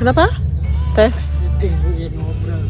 Kenapa? Tes. Tes ngobrol